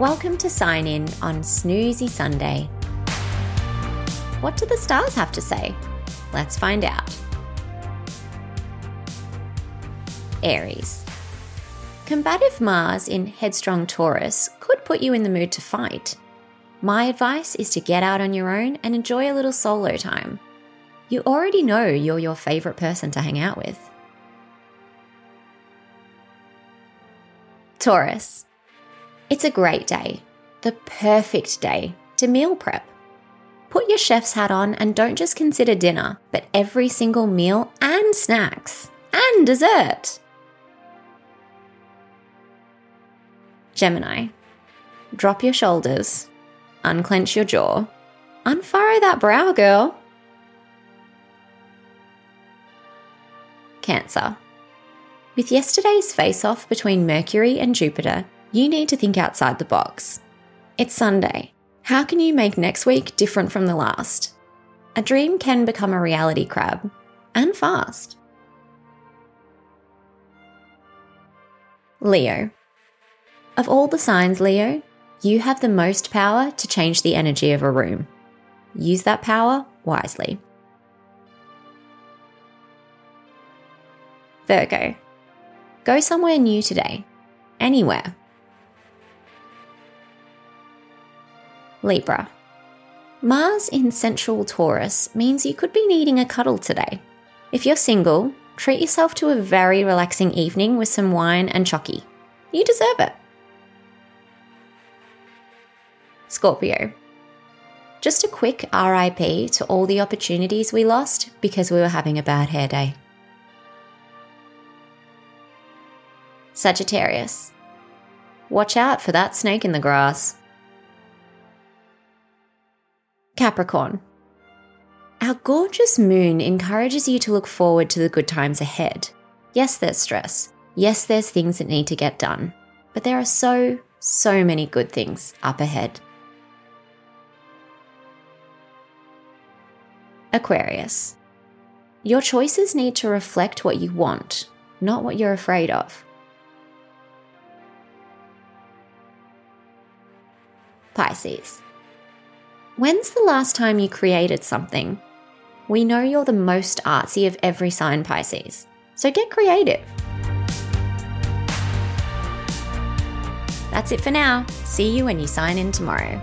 Welcome to Sign In on Snoozy Sunday. What do the stars have to say? Let's find out. Aries. Combative Mars in headstrong Taurus could put you in the mood to fight. My advice is to get out on your own and enjoy a little solo time. You already know you're your favourite person to hang out with. Taurus. It's a great day, the perfect day to meal prep. Put your chef's hat on and don't just consider dinner, but every single meal and snacks and dessert. Gemini. Drop your shoulders, unclench your jaw, unfurrow that brow, girl. Cancer. With yesterday's face off between Mercury and Jupiter, you need to think outside the box. It's Sunday. How can you make next week different from the last? A dream can become a reality crab, and fast. Leo. Of all the signs, Leo, you have the most power to change the energy of a room. Use that power wisely. Virgo. Go somewhere new today. Anywhere. Libra. Mars in central Taurus means you could be needing a cuddle today. If you're single, treat yourself to a very relaxing evening with some wine and chocky. You deserve it. Scorpio. Just a quick RIP to all the opportunities we lost because we were having a bad hair day. Sagittarius. Watch out for that snake in the grass. Capricorn. Our gorgeous moon encourages you to look forward to the good times ahead. Yes, there's stress. Yes, there's things that need to get done. But there are so, so many good things up ahead. Aquarius. Your choices need to reflect what you want, not what you're afraid of. Pisces. When's the last time you created something? We know you're the most artsy of every sign, Pisces, so get creative. That's it for now. See you when you sign in tomorrow.